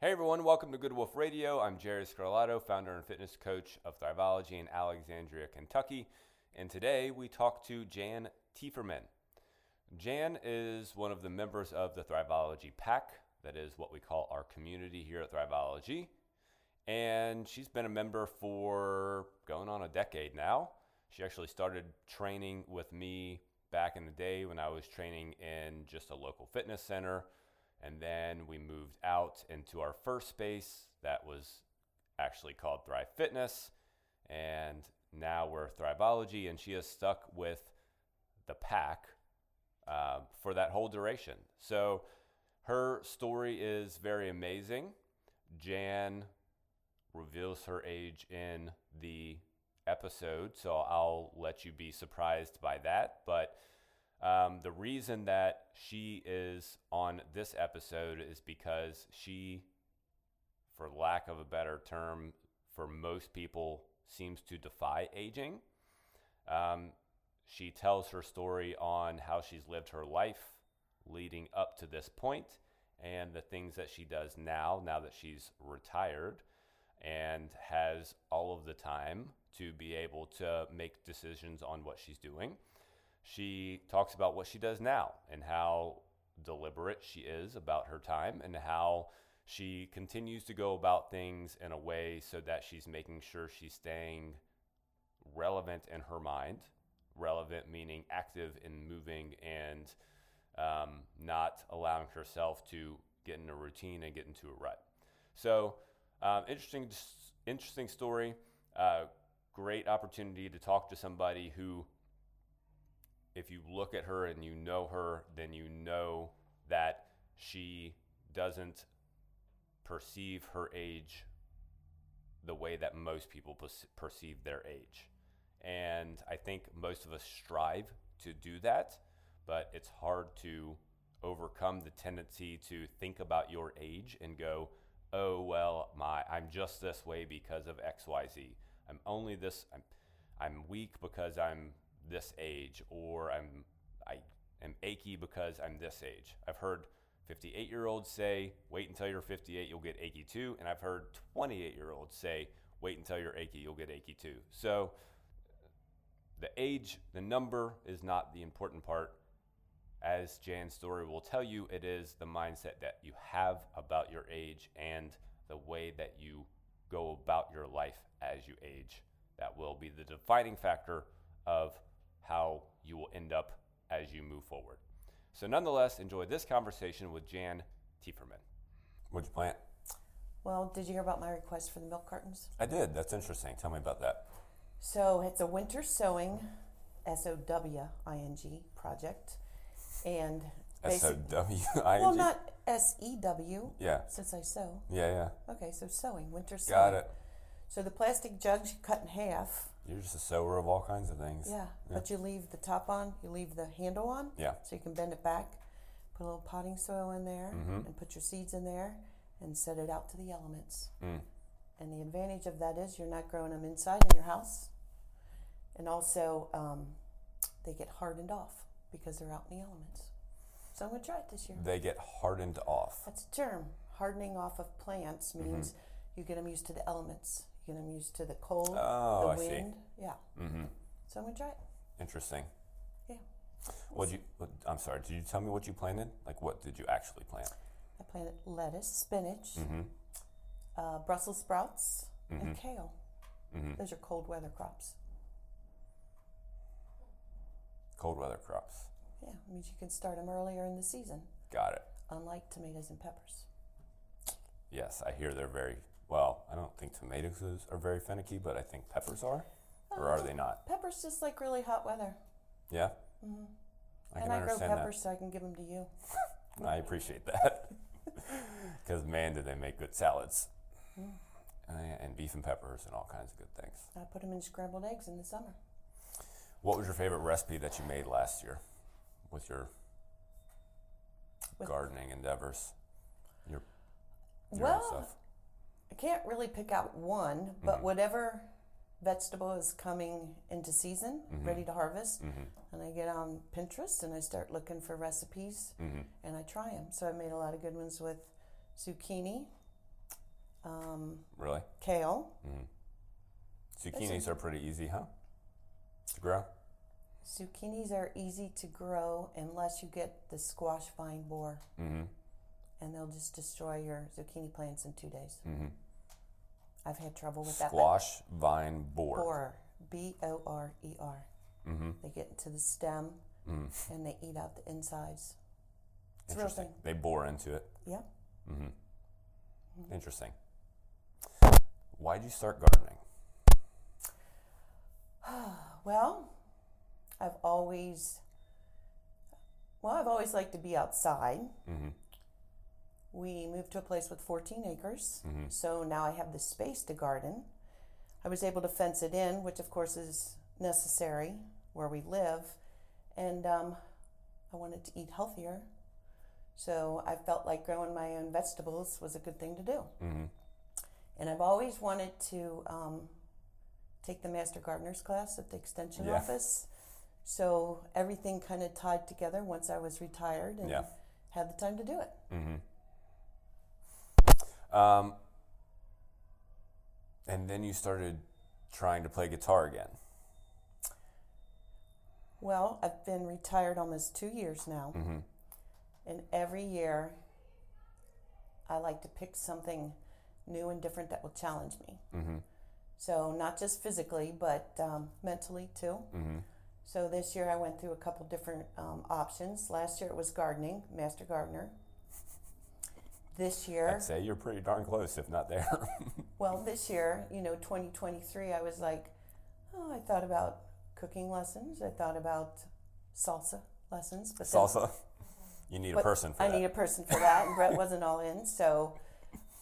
Hey everyone, welcome to Good Wolf Radio. I'm Jerry Scarlato, founder and fitness coach of Thriveology in Alexandria, Kentucky. And today we talk to Jan Tiefermann. Jan is one of the members of the Thriveology Pack. That is what we call our community here at Thriveology. And she's been a member for going on a decade now. She actually started training with me back in the day when I was training in just a local fitness center. And then we moved out into our first space that was actually called Thrive Fitness. And now we're Thriveology, and she has stuck with the pack uh, for that whole duration. So her story is very amazing. Jan reveals her age in the episode, so I'll let you be surprised by that. But um, the reason that she is on this episode is because she, for lack of a better term, for most people, seems to defy aging. Um, she tells her story on how she's lived her life leading up to this point and the things that she does now, now that she's retired and has all of the time to be able to make decisions on what she's doing. She talks about what she does now and how deliberate she is about her time and how she continues to go about things in a way so that she's making sure she's staying relevant in her mind. Relevant meaning active and moving and um, not allowing herself to get in a routine and get into a rut. So, um, interesting, interesting story. Uh, great opportunity to talk to somebody who, if you look at her and you know her, then you know that she doesn't perceive her age the way that most people perceive their age. And I think most of us strive to do that, but it's hard to overcome the tendency to think about your age and go, "Oh, well, my I'm just this way because of XYZ. I'm only this I'm I'm weak because I'm this age or I'm I am achy because I'm this age." I've heard 58 year olds say, wait until you're 58, you'll get achy too. And I've heard 28 year olds say, wait until you're achy, you'll get achy too. So the age, the number is not the important part. As Jan's story will tell you, it is the mindset that you have about your age and the way that you go about your life as you age. That will be the defining factor of how you will end up as you move forward. So, nonetheless, enjoy this conversation with Jan Tiefermann. What'd you plant? Well, did you hear about my request for the milk cartons? I did. That's interesting. Tell me about that. So, it's a winter sowing, S O W I N G project. And S O W I N G? Well, not S E W. Yeah. Since I sew. Yeah, yeah. Okay, so sewing, winter sowing. Got it. So the plastic jugs you cut in half you're just a sewer of all kinds of things. Yeah, yeah, but you leave the top on, you leave the handle on. Yeah. So you can bend it back, put a little potting soil in there, mm-hmm. and put your seeds in there, and set it out to the elements. Mm. And the advantage of that is you're not growing them inside in your house, and also um, they get hardened off because they're out in the elements. So I'm gonna try it this year. They get hardened off. That's a term. Hardening off of plants means mm-hmm. you get them used to the elements. Them used to the cold, oh, the wind. See. Yeah. Mm-hmm. So I'm gonna try it. Interesting. Yeah. What you? I'm sorry. Did you tell me what you planted? Like, what did you actually plant? I planted lettuce, spinach, mm-hmm. uh, Brussels sprouts, mm-hmm. and kale. Mm-hmm. Those are cold weather crops. Cold weather crops. Yeah, it means you can start them earlier in the season. Got it. Unlike tomatoes and peppers. Yes, I hear they're very well, I don't think tomatoes are very finicky, but I think peppers are. Or are they not? Peppers just like really hot weather. Yeah. Mm-hmm. I and I grow peppers that. so I can give them to you. I appreciate that. Because man, do they make good salads. Mm. And beef and peppers and all kinds of good things. I put them in scrambled eggs in the summer. What was your favorite recipe that you made last year with your with gardening endeavors? Your, your well, stuff? I can't really pick out one, but mm-hmm. whatever vegetable is coming into season, mm-hmm. ready to harvest, mm-hmm. and I get on Pinterest and I start looking for recipes mm-hmm. and I try them. So I made a lot of good ones with zucchini, um, Really? kale. Zucchinis are pretty easy, huh? To grow? Zucchinis are easy to grow unless you get the squash vine borer, Mm-hmm. And they'll just destroy your zucchini plants in two days. Mm-hmm. I've had trouble with that. Squash vine borer. Borer, B O R E R. Mm-hmm. They get into the stem Mm. and they eat out the insides. It's real Interesting. thing. They bore into it. Yeah. Mm-hmm. Interesting. Why'd you start gardening? Well, I've always, well, I've always liked to be outside. Mm-hmm. We moved to a place with 14 acres, Mhm. so now I have the space to garden. I was able to fence it in, which of course is necessary where we live, and um, I wanted to eat healthier. So I felt like growing my own vegetables was a good thing to do. Mm-hmm. And I've always wanted to um, take the Master Gardener's class at the Extension Yeah. office. So everything kind of tied together once I was retired and Yeah. had the time to do it. Mm-hmm. Um, and then you started trying to play guitar again. Well, I've been retired almost two years now, Mm-hmm. and every year I like to pick something new and different that will challenge me. Mm-hmm. So, not just physically, but um, mentally too. Mm-hmm. So, this year I went through a couple different um, options. Last year it was gardening, Master Gardener. This year, I'd say you're pretty darn close, if not there. well, this year, you know, 2023, I was like, oh, I thought about cooking lessons. I thought about salsa lessons. But then- Salsa. You need a person for I that. I need a person for that, and Brett wasn't all in. So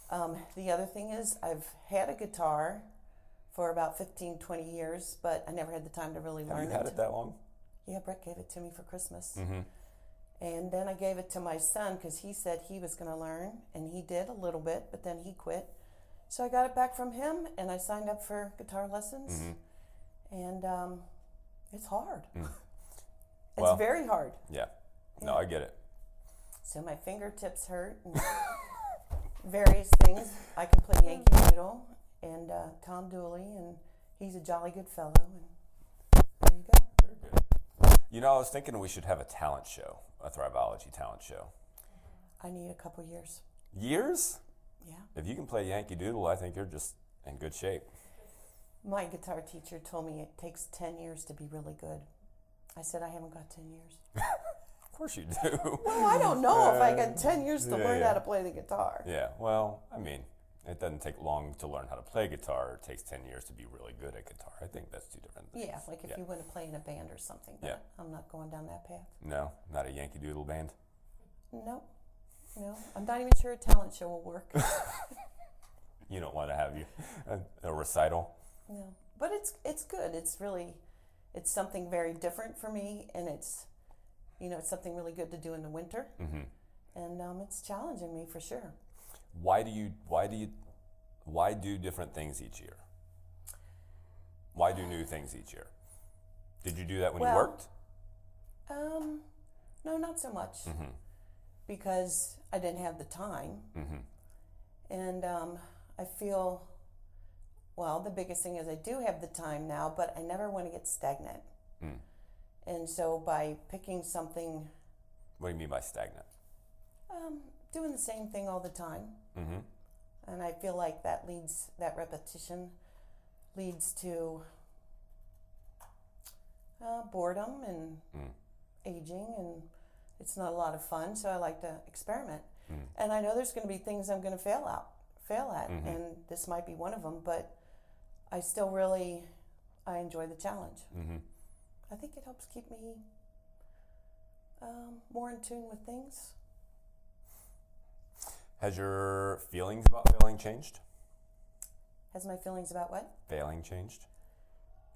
um, the other thing is, I've had a guitar for about 15, 20 years, but I never had the time to really Have learn you had it that long? Yeah, Brett gave it to me for Christmas. Mm-hmm. And then I gave it to my son because he said he was going to learn, and he did a little bit, but then he quit. So I got it back from him, and I signed up for guitar lessons. Mm-hmm. And um, it's hard. Mm. It's Well- very hard. Yeah. No, I get it. So my fingertips hurt and various things. I can play Yankee Doodle and uh, Tom Dooley, and he's a jolly good fellow. And there you go. Very good. You know, I was thinking we should have a talent show, a Thriveology talent show. I need a couple years. Years? Yeah. If you can play Yankee Doodle, I think you're just in good shape. My guitar teacher told me it takes 10 years to be really good. I said, I haven't got 10 years. Of course you do. Well, I don't know if I got 10 years to Yeah, learn yeah. how to play the guitar. yeah, well, I mean, it doesn't take long to learn how to play guitar. It takes 10 years to be really good at guitar. I think that's two different things. Yeah, like if Yeah. you want to play in a band or something. Yeah. I'm not going down that path. No, not a Yankee Doodle band. No, no. I'm not even sure a talent show will work. You don't want to have you a, a recital. No, but it's it's good. It's really, it's something very different for me, and it's, you know, it's something really good to do in the winter, hmm and um, it's challenging me for sure. Why do you? Why do you? Why do different things each year? Why do new things each year? Did you do that when you worked? Um, no, not so much, Mm-hmm. because I didn't have the time, Mm-hmm. and um, I feel, well, the biggest thing is I do have the time now, but I never want to get stagnant, Mm. and so by picking something, What do you mean by stagnant? um, doing the same thing all the time. Mm-hmm. And I feel like that leads, that repetition leads to uh, boredom and Mm. aging, and it's not a lot of fun. So I like to experiment. Mm. And I know there's going to be things I'm going to fail out, fail at, Mhm. and this might be one of them. But I still really, I enjoy the challenge. Mm-hmm. I think it helps keep me um, more in tune with things. Has your feelings about failing changed? Has my feelings about what? Failing changed?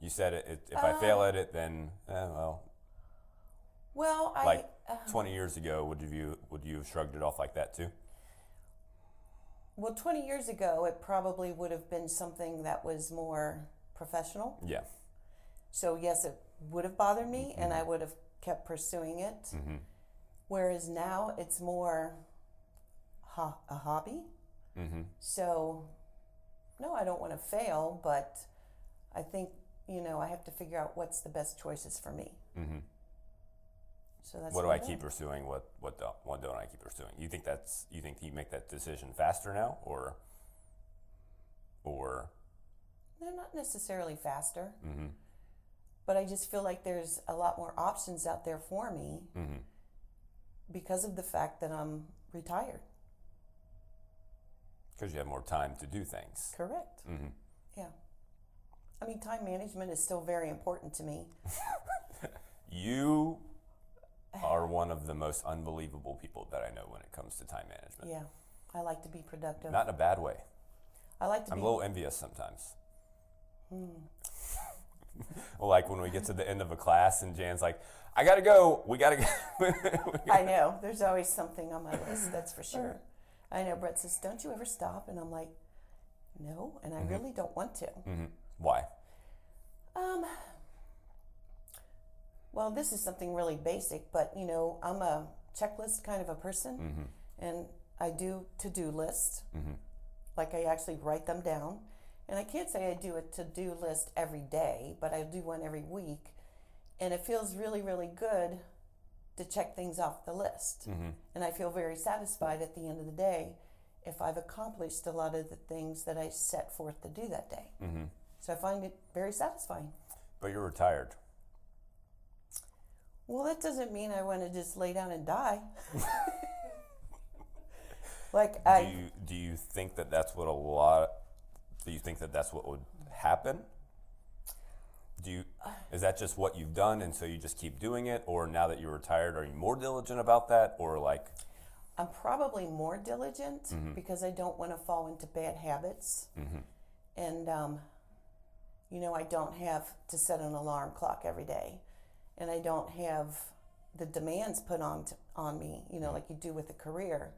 You said it, it, if I fail Uh, at it, then eh, well, Well, I Like- uh, 20 years ago, would you would you have shrugged it off like that too? Well, 20 years ago, it probably would have been something that was more professional. Yeah. So, yes, it would have bothered me and I would have kept pursuing it. Mm-hmm. Whereas now it's more ho- a hobby. Mm-hmm. So, no, I don't want to fail, but I think you know I have to figure out what's the best choices for me. Mm-hmm. So that's what do I keep pursuing? What what don't, what don't I keep pursuing? You think that's you think you make that decision faster now, or or They're not necessarily faster, mm-hmm, but I just feel like there's a lot more options out there for me mm-hmm. because of the fact that I'm retired. Because you have more time to do things. Correct. Mm-hmm. Yeah. I mean, time management is still very important to me. You are one of the most unbelievable people that I know when it comes to time management. Yeah. I like to be productive. Not in a bad way. I like to I'm be. a little envious sometimes. Hmm. well, like when we get to the end of a class and Jan's like, "I gotta go. We gotta go." I know. There's always something on my list, that's for sure. I know Brett says, Don't you ever stop? And I'm like, No, and I really don't want to. hmm Why? Um, well, this is something really basic, but you know, I'm a checklist kind of a person, Mm-hmm. and I do to do lists. Mhm. Like I actually write them down. And I can't say I do a to do list every day, but I do one every week. And it feels really, really good to check things off the list. Mm-hmm. And I feel very satisfied at the end of the day if I've accomplished a lot of the things that I set forth to do that day. Mm-hmm. So I find it very satisfying. But you're retired. Well, that doesn't mean I want to just lay down and die. like do I, you do you think that that's what a lot? Do you think that that's what would happen? Do you is that just what you've done and so you just keep doing it, or now that you're retired, are you more diligent about that, or like? I'm probably more diligent Mm-hmm. because I don't want to fall into bad habits, Mm-hmm. and um, you know I don't have to set an alarm clock every day, and I don't have the demands put on on me, you know, like you do with a career.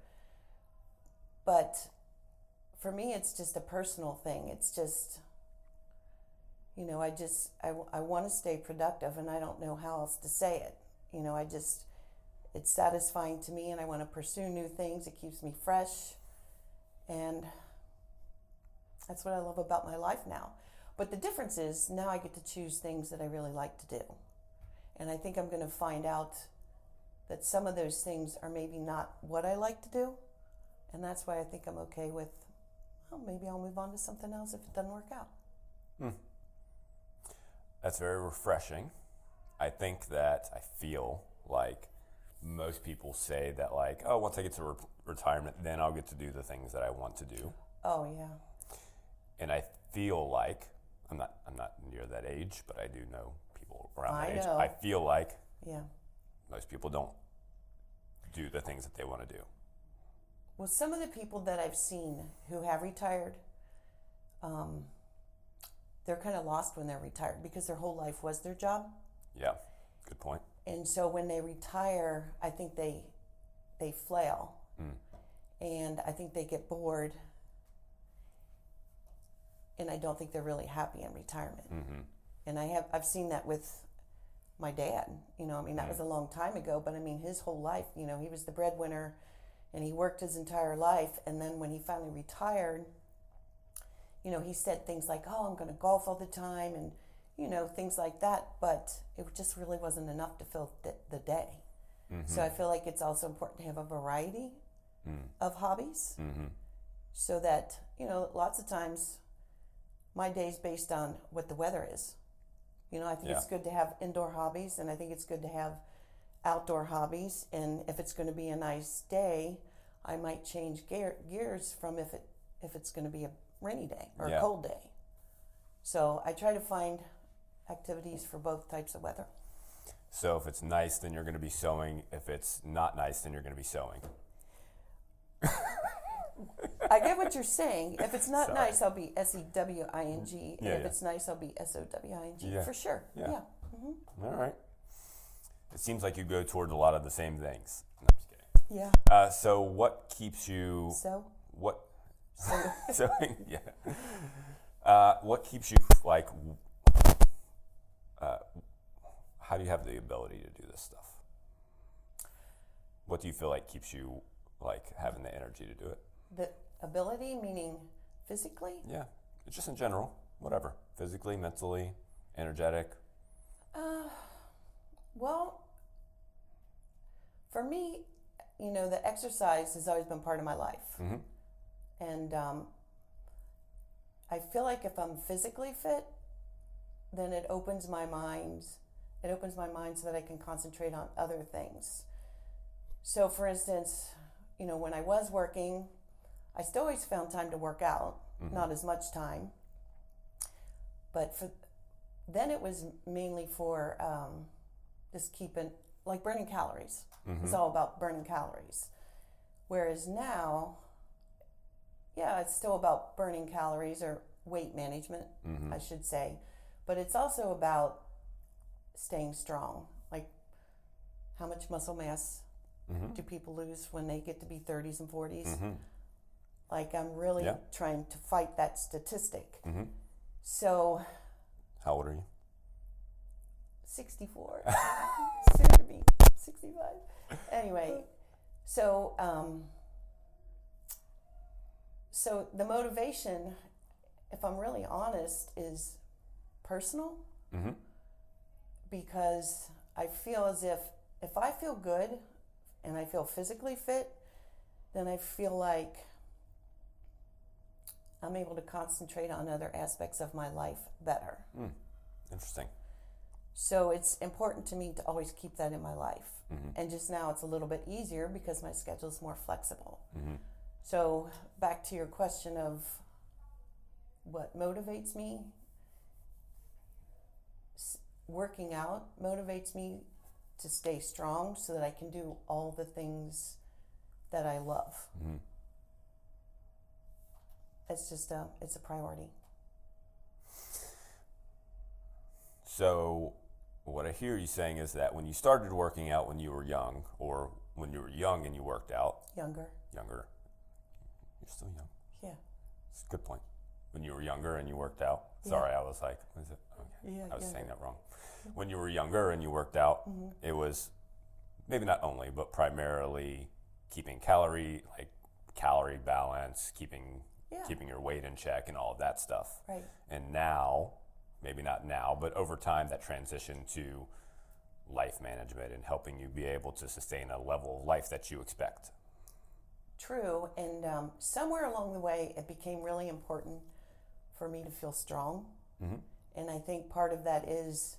But for me, it's just a personal thing. It's just, you know, I just I, I want to stay productive, and I don't know how else to say it. You know, I just it's satisfying to me, and I want to pursue new things. It keeps me fresh, and that's what I love about my life now. But the difference is now I get to choose things that I really like to do. And I think I'm going to find out that some of those things are maybe not what I like to do. And that's why I think I'm okay with, well, maybe I'll move on to something else if it doesn't work out. Hmm. That's very refreshing. I think that I feel like most people say that like, oh, once I get to re- retirement, then I'll get to do the things that I want to do. Oh, yeah. And I feel like I'm not I'm not near that age, but I do know people around that age. know. I feel like Yeah. most people don't do the things that they want to do. Well, some of the people that I've seen who have retired, um, they're kind of lost when they're retired because their whole life was their job. Yeah, good point. and so when they retire, I think they they flail, Mm. and I think they get bored, and I don't think they're really happy in retirement. hmm And I have I've seen that with my dad. You know, I mean that was a long time ago, but I mean his whole life. You know, he was the breadwinner, and he worked his entire life, and then when he finally retired, you know, he said things like, "Oh, I'm going to golf all the time," and you know, things like that. But it just really wasn't enough to fill the, the day. So I feel like it's also important to have a variety of hobbies, hmm so that you know, lots of times, my day's based on what the weather is. You know, I think it's good to have indoor hobbies, and I think it's good to have outdoor hobbies. And if it's going to be a nice day, I might change gear, gears from if it if it's going to be a rainy day or Yeah. a cold day. So I try to find activities for both types of weather. So if it's nice, then you're going to be sewing. If it's not nice, then you're going to be sewing. I get what you're saying. If it's not Sorry. nice, I'll be S E W I N G. And Yeah, if yeah. it's nice, I'll be S O W I N G for sure. Yeah. Yeah. All right. It seems like you go towards a lot of the same things. No, I'm just kidding. Yeah. Uh, so what keeps you? So, What? so yeah. Uh, what keeps you like? Uh, how do you have the ability to do this stuff? What do you feel like keeps you like having the energy to do it? the ability, meaning physically, Yeah, Just in general, whatever. Physically, mentally, energetic. Uh, well, for me, you know, the exercise has always been part of my life. Mm-hmm. And um, I feel like if I'm physically fit, then it opens my mind. It opens my mind so that I can concentrate on other things. So, for instance, you know, when I was working, I still always found time to work out, Mm-hmm. not as much time. But for then it was mainly for um, just keeping, like burning calories. Mm-hmm. It's all about burning calories. Whereas now, yeah, it's still about burning calories or weight management, Mm-hmm. I should say. But it's also about staying strong. Like, how much muscle mass Mm-hmm. do people lose when they get to be 30s and 40s? Mm-hmm. Like, I'm really Yeah. trying to fight that statistic. Mm-hmm. So, How old are you? 64, soon to be 65. Anyway, so um, so the motivation, if I'm really honest, is personal Mm-hmm. because I feel as if if I feel good and I feel physically fit, then I feel like I'm able to concentrate on other aspects of my life better. Interesting. So it's important to me to always keep that in my life. Mm-hmm. And just now it's a little bit easier because my schedule is more flexible. Mm-hmm. So back to your question of what motivates me, working out motivates me to stay strong so that I can do all the things that I love. Mm-hmm. It's just a it's a priority. So, what I hear you saying is that when you started working out when you were young, or when you were young and you worked out, Younger, younger, still young. yeah, It's a good point. When you were younger and you worked out. Yeah. Sorry, I was like, what is it? Okay. yeah, I was yeah. saying that wrong. When you were younger and you worked out, Mm-hmm. it was maybe not only, but primarily keeping calorie, like calorie balance, keeping Yeah. keeping your weight in check, and all of that stuff. right. And now, maybe not now, but over time, that transition to life management and helping you be able to sustain a level of life that you expect. True, and um, somewhere along the way, it became really important for me to feel strong. Mm-hmm. And I think part of that is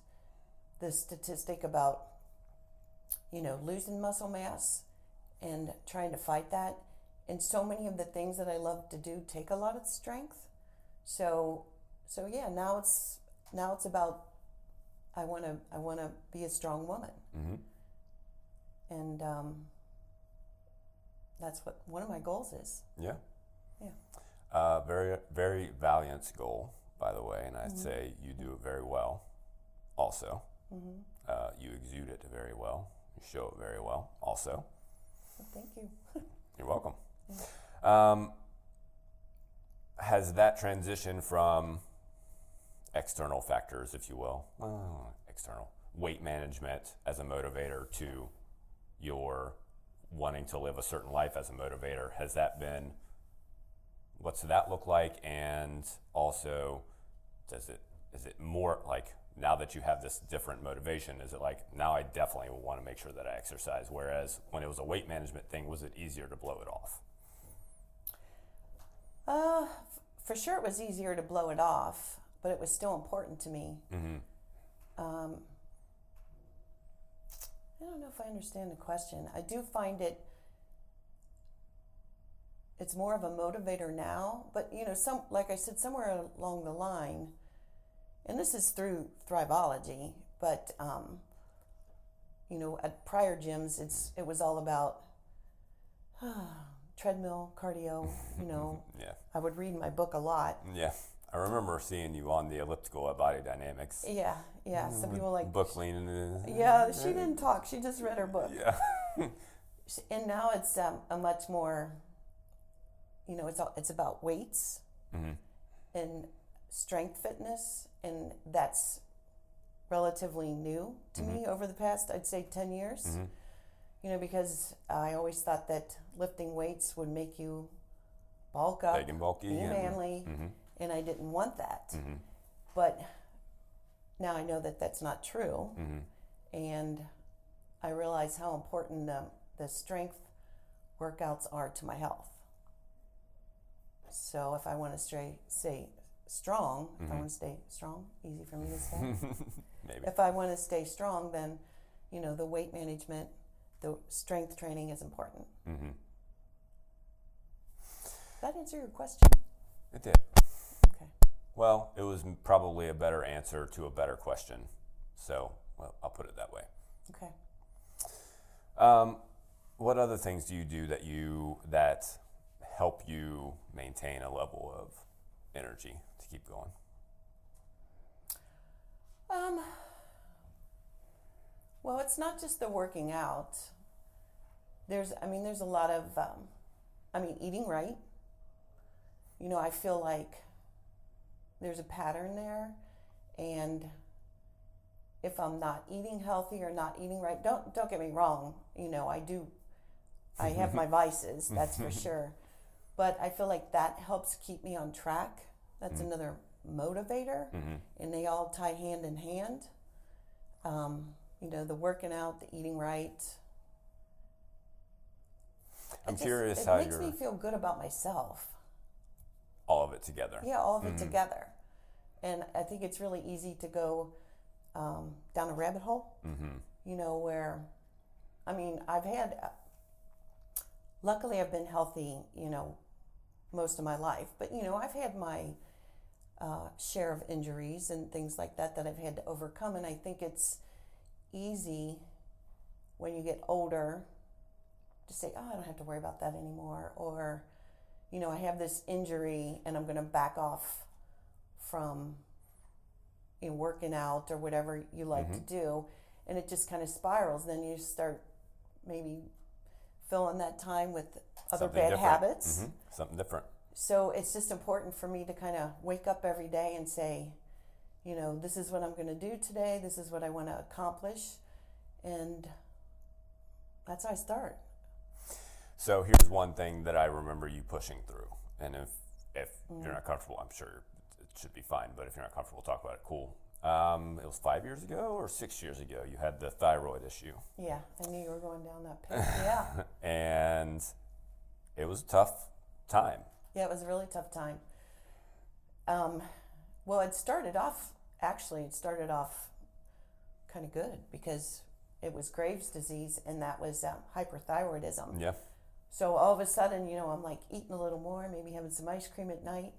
the statistic about, you know, losing muscle mass and trying to fight that. And so many of the things that I love to do take a lot of strength. So, so yeah, now it's now it's about I want to I want to be a strong woman, Mm-hmm. and um, that's what one of my goals is. Yeah. Yeah. Uh, very, very valiant goal, by the way, and I'd say you do it very well. Also, Mm-hmm. uh, you exude it very well. You show it very well. Also, Well, thank you. you're welcome. Um, has that transition from external factors, if you will, well, external weight management as a motivator to your wanting to live a certain life as a motivator, has that been what's that look like and also does it is it more like now that you have this different motivation is it like now i definitely want to make sure that i exercise whereas when it was a weight management thing was it easier to blow it off Uh, for sure, it was easier to blow it off, but it was still important to me. mm-hmm. Um, I don't know if I understand the question. I do find it. It's more of a motivator now, but you know, some like I said, somewhere along the line, and this is through Thriveology, but um, you know, at prior gyms, it's it was all about treadmill, cardio. You know, yeah I would read my book a lot. yeah i remember seeing you on the elliptical at body dynamics Yeah, yeah. Some people like book leaning Yeah, she didn't talk. She just read her book. yeah And now it's um, a much more, you know, it's all, it's about weights mm-hmm. and strength fitness, and that's relatively new to me over the past, I'd say, ten years. You know, because I always thought that lifting weights would make you bulk up, Big and bulky be and- manly, Mhm. And I didn't want that. Mhm. But now I know that that's not true, Mhm. and I realize how important the, the strength workouts are to my health. So if I want to stay, stay strong, if I want to stay strong, easy for me to say. Maybe. if I want to stay strong, then you know the weight management, the strength training is important. hmm that answer your question? It did. Well, it was probably a better answer to a better question. So, well, I'll put it that way. Okay. Um, what other things do you do that you that help you maintain a level of energy to keep going? Um, well, it's not just the working out. There's, I mean, there's a lot of, um, I mean, eating right. You know, I feel like there's a pattern there, and if I'm not eating healthy or not eating right, don't don't get me wrong. You know, I do, I have my vices, that's for sure. But I feel like that helps keep me on track. That's another motivator Mm-hmm. and they all tie hand in hand. Um, you know, the working out, the eating right. I'm It just- curious it how makes you're me feel good about myself. All of it together. Yeah, all of it together. And I think it's really easy to go um, down a rabbit hole. Mm-hmm. You know, where, I mean, I've had. Uh, luckily, I've been healthy. You know, most of my life, but you know, I've had my uh, share of injuries and things like that that I've had to overcome. And I think it's easy when you get older to say, oh, I don't have to worry about that anymore. Or, you know, I have this injury and I'm going to back off from you know, working out or whatever you like to do. And it just kind of spirals. Then you start maybe filling that time with other Something bad different. habits Mhm. Something different. so it's just important for me to kind of wake up every day and say, you know, this is what I'm going to do today. This is what I want to accomplish. And that's how I start. So here's one thing that I remember you pushing through, and if if Mm. you're not comfortable, I'm sure it should be fine. But if you're not comfortable, talk about it. Cool. Um, it was five years ago or six years ago. You had the thyroid issue, Yeah, I knew you were going down that path. Yeah. and it was a tough time. Yeah, it was a really tough time. Um, well, it started off, actually, it started off kind of good because it was Graves' disease and that was um, hyperthyroidism. Yeah. So all of a sudden, you know, I'm like eating a little more, maybe having some ice cream at night.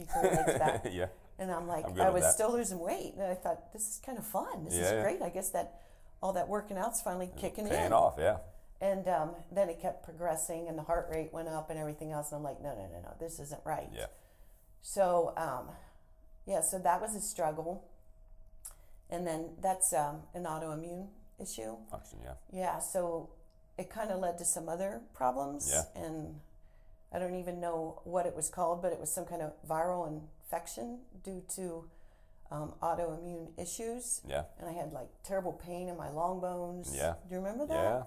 You can relate that. yeah. And I'm like, I'm I was still losing weight, and I thought this is kind of fun. This Yeah, is yeah. great. I guess that all that working out's finally kicking Paying in. off. Yeah. And um, then it kept progressing, and the heart rate went up, and everything else. And I'm like, no, no, no, no, this isn't right. Yeah. So, um, yeah, so that was a struggle. And then that's um, an autoimmune issue. Function. Yeah. Yeah, so it kind of led to some other problems. Yeah. And I don't even know what it was called, but it was some kind of viral infection due to um, autoimmune issues. Yeah. And I had like terrible pain in my long bones. Yeah. Do you remember that? Yeah.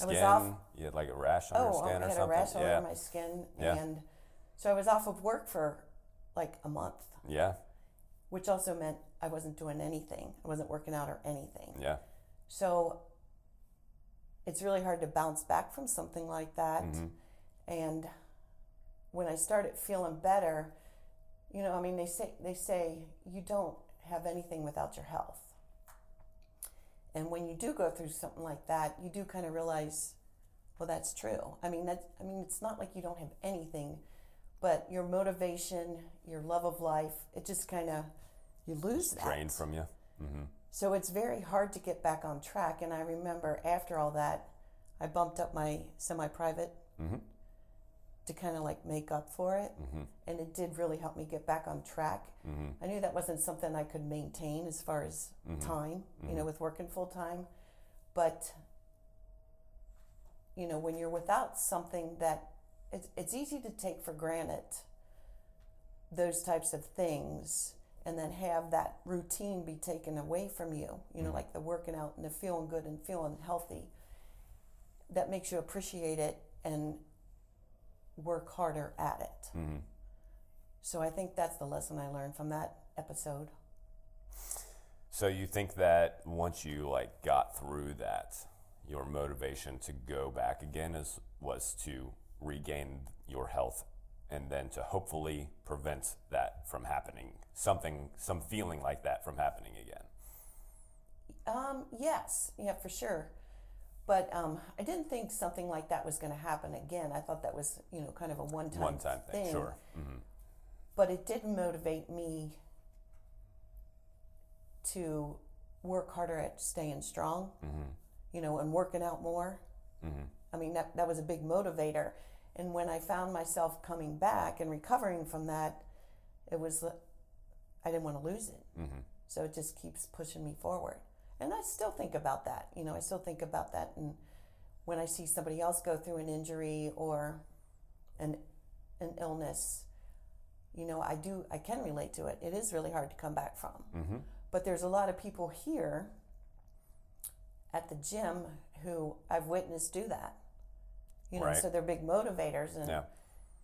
I was off- You had like a rash on your skin Oh, skin I or had something. a rash all yeah. over my skin. Yeah. And so I was off of work for like a month, yeah. which also meant I wasn't doing anything. I wasn't working out or anything. Yeah. So it's really hard to bounce back from something like that. Mhm. And when I started feeling better, you know, I mean, they say they say you don't have anything without your health. And when you do go through something like that, you do kind of realize, well, that's true. I mean, that I mean, it's not like you don't have anything, but your motivation, your love of life, it just kind of you lose that. Drained from you. hmm So it's very hard to get back on track. And I remember after all that, I bumped up my semi private hmm to kind of like make up for it. hmm And it did really help me get back on track. hmm I knew that wasn't something I could maintain as far as time, you know, with working full time. But, you know, when you're without something that it's, it's easy to take for granted those types of things and then have that routine be taken away from you, you know, like the working out and the feeling good and feeling healthy. That makes you appreciate it and work harder at it. Mm-hmm. So I think that's the lesson I learned from that episode. So you think that once you like got through that, your motivation to go back again is was to regain your health and then to hopefully prevent that from happening, something, some feeling like that from happening again. Um, yes, yeah, for sure. But um, I didn't think something like that was going to happen again. I thought that was, you know, kind of a one-time, One-time thing, thing. sure. hmm But it did motivate me to work harder at staying strong, hmm you know, and working out more. hmm I mean, that, that was a big motivator. And when I found myself coming back and recovering from that, it was, I didn't want to lose it. hmm So it just keeps pushing me forward. And I still think about that. You know, I still think about that. And when I see somebody else go through an injury or an, an illness, you know, I do, I can relate to it. It is really hard to come back from. hmm But there's a lot of people here at the gym who I've witnessed do that. You know, Right. so they're big motivators. And, Yeah.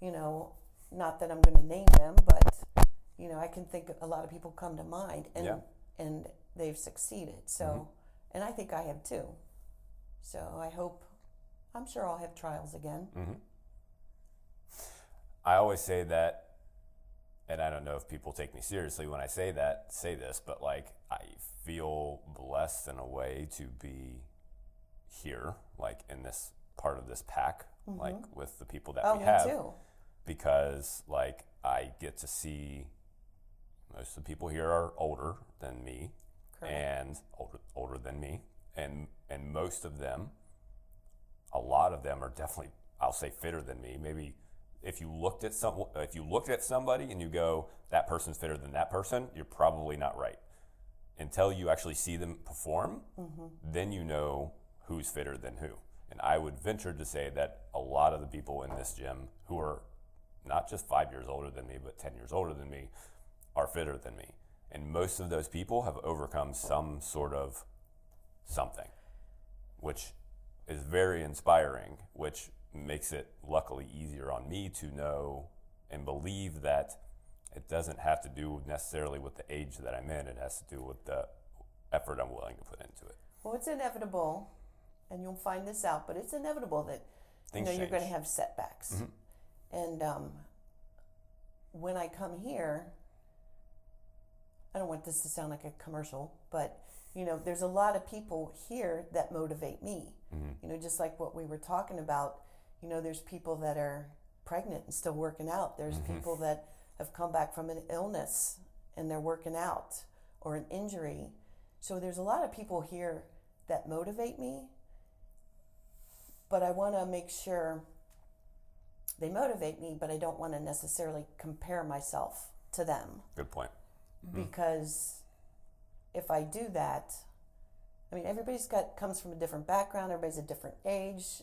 you know, not that I'm going to name them, but, you know, I can think a lot of people come to mind and, Yeah. and they've succeeded. So, Mhm. and I think I have too. So I hope, I'm sure I'll have trials again. hmm I always say that, and I don't know if people take me seriously when I say that, say this, but like I feel blessed in a way to be here, like in this part of this pack, mm-hmm. like with the people that Oh, we me have, too. because like I get to see most of the people here are older than me Correct. and older, older than me, and and most of them, a lot of them are definitely, I'll say, fitter than me. Maybe if you looked at some, if you looked at somebody and you go, that person's fitter than that person, you're probably not right. Until you actually see them perform, mm-hmm. then you know who's fitter than who. And I would venture to say that a lot of the people in this gym who are not just five years older than me, but 10 years older than me, are fitter than me. And most of those people have overcome some sort of something, which is very inspiring, which makes it luckily easier on me to know and believe that it doesn't have to do necessarily with the age that I'm in, it has to do with the effort I'm willing to put into it. Well, it's inevitable, and you'll find this out, but it's inevitable that Things you know you're going to have setbacks. Mm-hmm. And um, when I come here, I don't want this to sound like a commercial, but you know, there's a lot of people here that motivate me. Mm-hmm. You know, just like what we were talking about. You know, there's people that are pregnant and still working out. There's mm-hmm. people that have come back from an illness and they're working out or an injury. So there's a lot of people here that motivate me. But I want to make sure they motivate me, but I don't want to necessarily compare myself to them Good point. Mm-hmm. because if I do that, I mean everybody's got comes from a different background, everybody's a different age,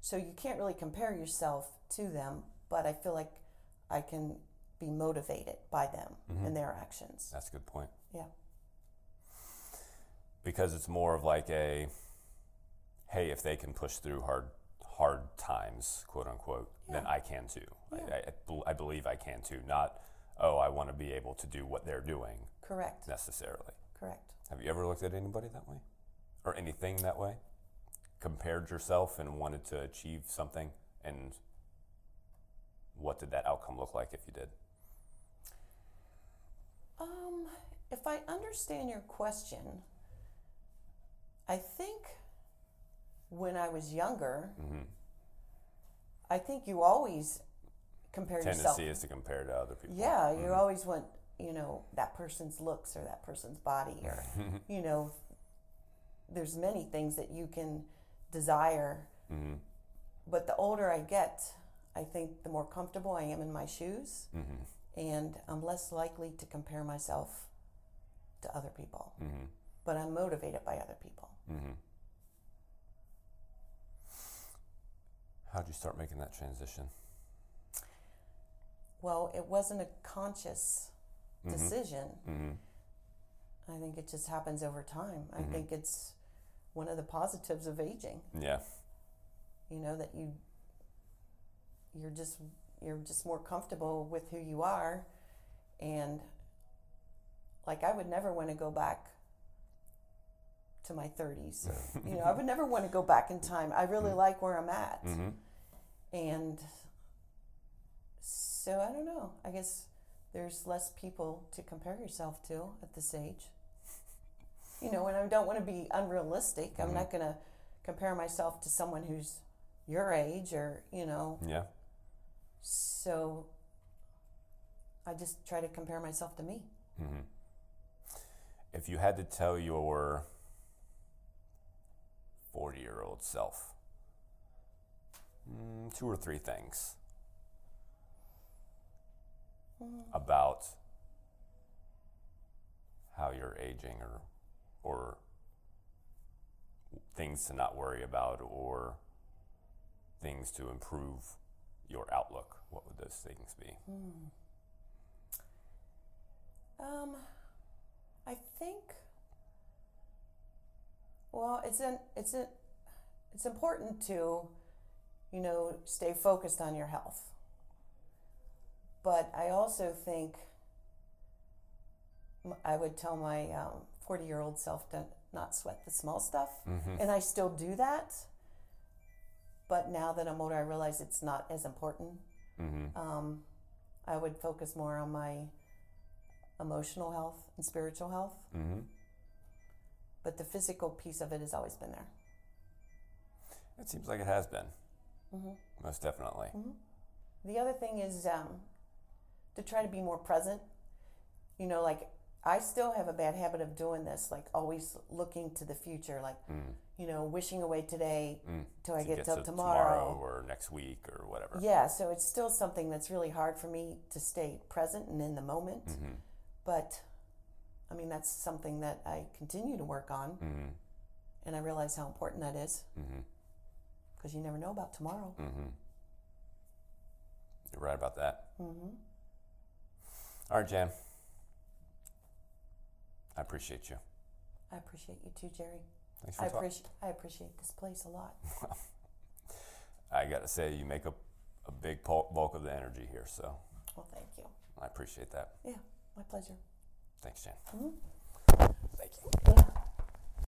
so you can't really compare yourself to them. But I feel like I can be motivated by them mm-hmm. and their actions. That's a good point. Yeah, because it's more of like a hey if they can push through hard hard times quote unquote then i can too. I, I, I I believe i can too not oh i want to be able to do what they're doing correct, necessarily. Correct. have you ever looked at anybody that way? Or anything that way? Compared yourself and wanted to achieve something and what did that outcome look like if you did? Um, if I understand your question, I think when I was younger, I think you always compare yourself. tendency is to compare to other people Yeah, you always want, you know, that person's looks or that person's body or, you know, there's many things that you can desire. Mhm. But the older I get, I think the more comfortable I am in my shoes Mhm. and I'm less likely to compare myself to other people. Mhm. But I'm motivated by other people. Mm-hmm. How'd you start making that transition? Well, it wasn't a conscious decision. Mm-hmm. I think it just happens over time. I think it's one of the positives of aging. Yeah. you know that you you're just you're just more comfortable with who you are and like I would never want to go back to my 30s. You know, I would never want to go back in time. I really Mm-hmm. like where I'm at. And so I don't know. I guess there's less people to compare yourself to at this age. You know, and I don't want to be unrealistic. I'm Mhm. not going to compare myself to someone who's your age or, you know, Yeah. so I just try to compare myself to me. hmm If you had to tell your 40 year old self mm, two or three things about how you're aging or, or things to not worry about or things to improve your outlook, what would those things be? Um, I think. Well, it's an it's a it's important to, you know, stay focused on your health. But I also think I would tell my forty year old self to not sweat the small stuff, Mm-hmm. and I still do that. But now that I'm older, I realize it's not as important. Mm-hmm. Um, I would focus more on my emotional health and spiritual health, Mm-hmm. but the physical piece of it has always been there. It seems like it has been, hmm most definitely. The other thing is um, to try to be more present. You know, like I still have a bad habit of doing this, like always looking to the future, like, Mm. you know, wishing away today Mm. till I get, get till to tomorrow. or next week or whatever. Yeah, so it's still something that's really hard for me to stay present and in the moment. Mm-hmm. But I mean, that's something that I continue to work on, Mm-hmm. and I realize how important that is Mm-hmm. Because you never know about tomorrow. Mm-hmm. You're right about that. hmm All right, Jan. I appreciate you. I appreciate you too, Jerry. Thanks I for talking. appreciate I appreciate this place a lot. I got to say, you make a, a big bulk of the energy here, so Well, thank you. I appreciate that. Yeah, my pleasure. Thanks, Jan. Mhm. Thank you. Yeah.